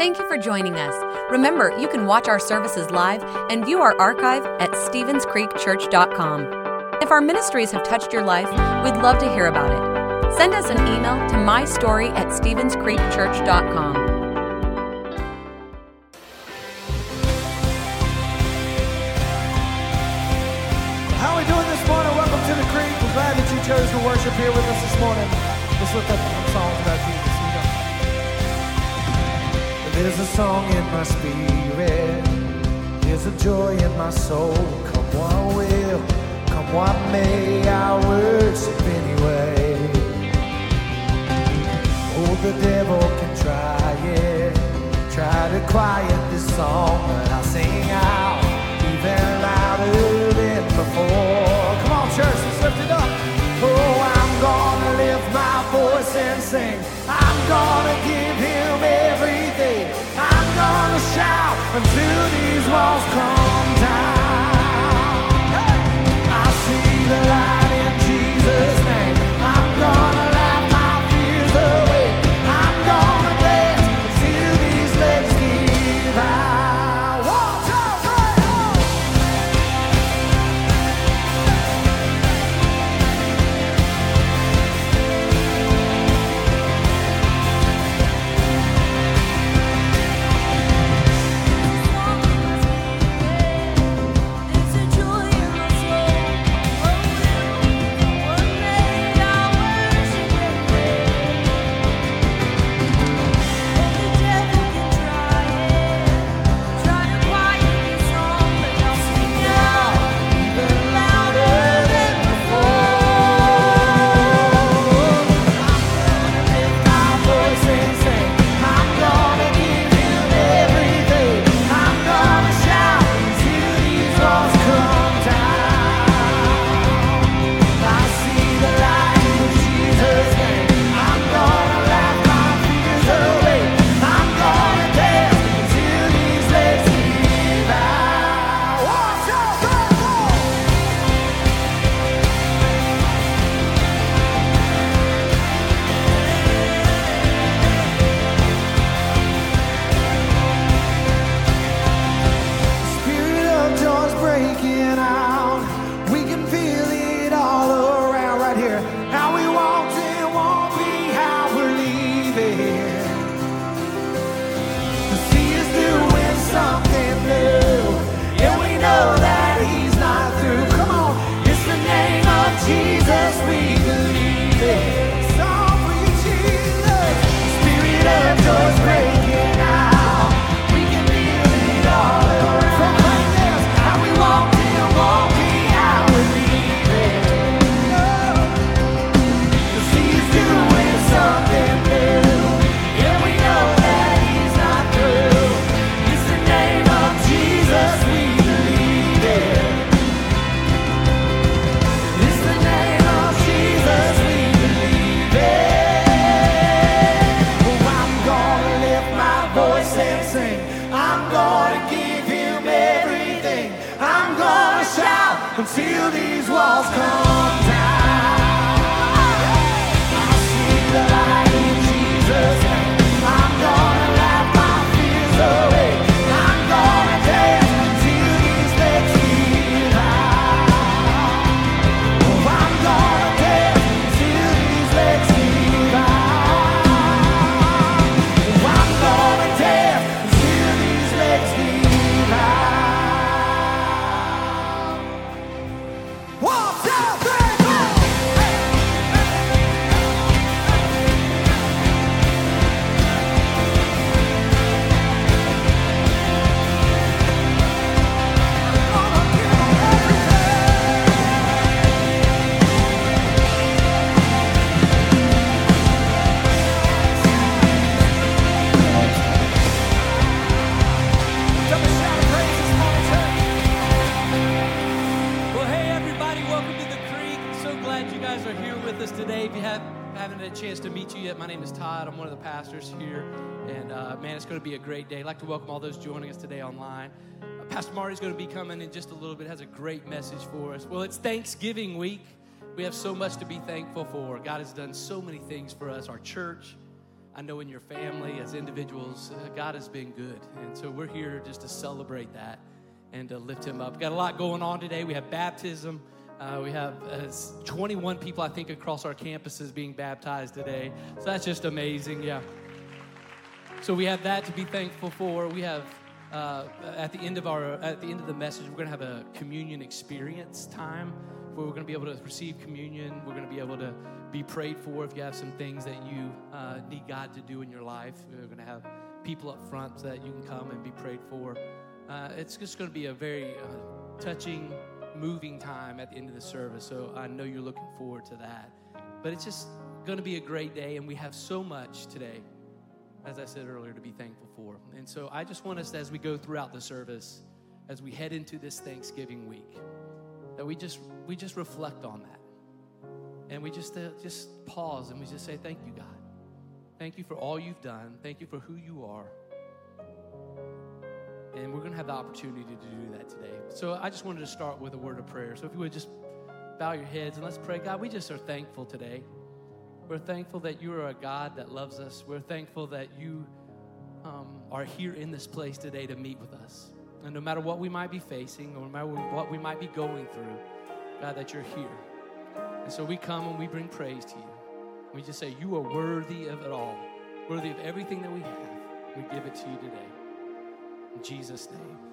Thank you for joining us. Remember, you can watch our services live and view our archive at StevensCreekChurch.com. If our ministries have touched your life, we'd love to hear about it. Send us an email to mystory at StevensCreekChurch.com. How are we doing this morning? Welcome to the Creek. We're glad that you chose to worship here with us this morning. Let's lift up some songs about there's a song in my spirit. There's a joy in my soul. Come what will, come what may, I worship anyway. Oh, the devil can try it, try to quiet this song. until these walls come. Man, it's going to be a great day. I'd like to welcome all those joining us today online. Uh, Pastor Marty's going to be coming in just a little bit, has a great message for us. Well, it's Thanksgiving week. We have so much to be thankful for. God has done so many things for us, our church. I know in your family, as individuals, uh, God has been good. And so we're here just to celebrate that and to lift him up. We've got a lot going on today. We have baptism. Uh, we have uh, 21 people, I think, across our campuses being baptized today. So that's just amazing. Yeah. So we have that to be thankful for. We have uh, at the end of our at the end of the message, we're going to have a communion experience time where we're going to be able to receive communion. We're going to be able to be prayed for if you have some things that you uh, need God to do in your life. We're going to have people up front so that you can come and be prayed for. Uh, it's just going to be a very uh, touching, moving time at the end of the service. So I know you're looking forward to that. But it's just going to be a great day, and we have so much today as I said earlier, to be thankful for. And so I just want us, as we go throughout the service, as we head into this Thanksgiving week, that we just we just reflect on that, and we just uh, just pause and we just say, "Thank you, God. Thank you for all you've done. Thank you for who you are." And we're going to have the opportunity to do that today. So I just wanted to start with a word of prayer. So if you would just bow your heads and let's pray. God, we just are thankful today. We're thankful that you are a God that loves us. We're thankful that you um, are here in this place today to meet with us. And no matter what we might be facing, or no matter what we might be going through, God, that you're here. And so we come and we bring praise to you. We just say, You are worthy of it all, worthy of everything that we have. We give it to you today. In Jesus' name.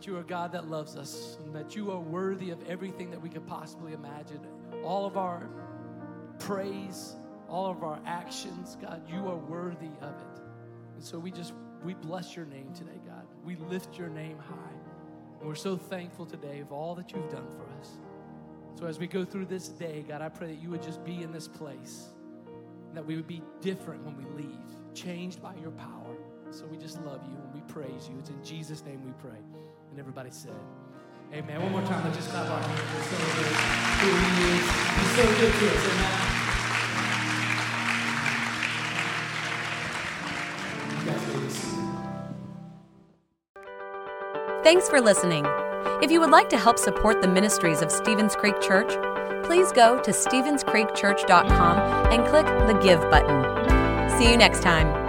That you are God that loves us and that you are worthy of everything that we could possibly imagine. All of our praise, all of our actions, God, you are worthy of it. And so we just, we bless your name today, God. We lift your name high. And we're so thankful today of all that you've done for us. So as we go through this day, God, I pray that you would just be in this place, that we would be different when we leave, changed by your power. So we just love you and we praise you. It's in Jesus' name we pray. And everybody said, Amen. One more time, let's just clap our hands and celebrate who he is. He's so good to us. Amen. You. Thanks for listening. If you would like to help support the ministries of Stevens Creek Church, please go to StevensCreekChurch.com and click the Give button. See you next time.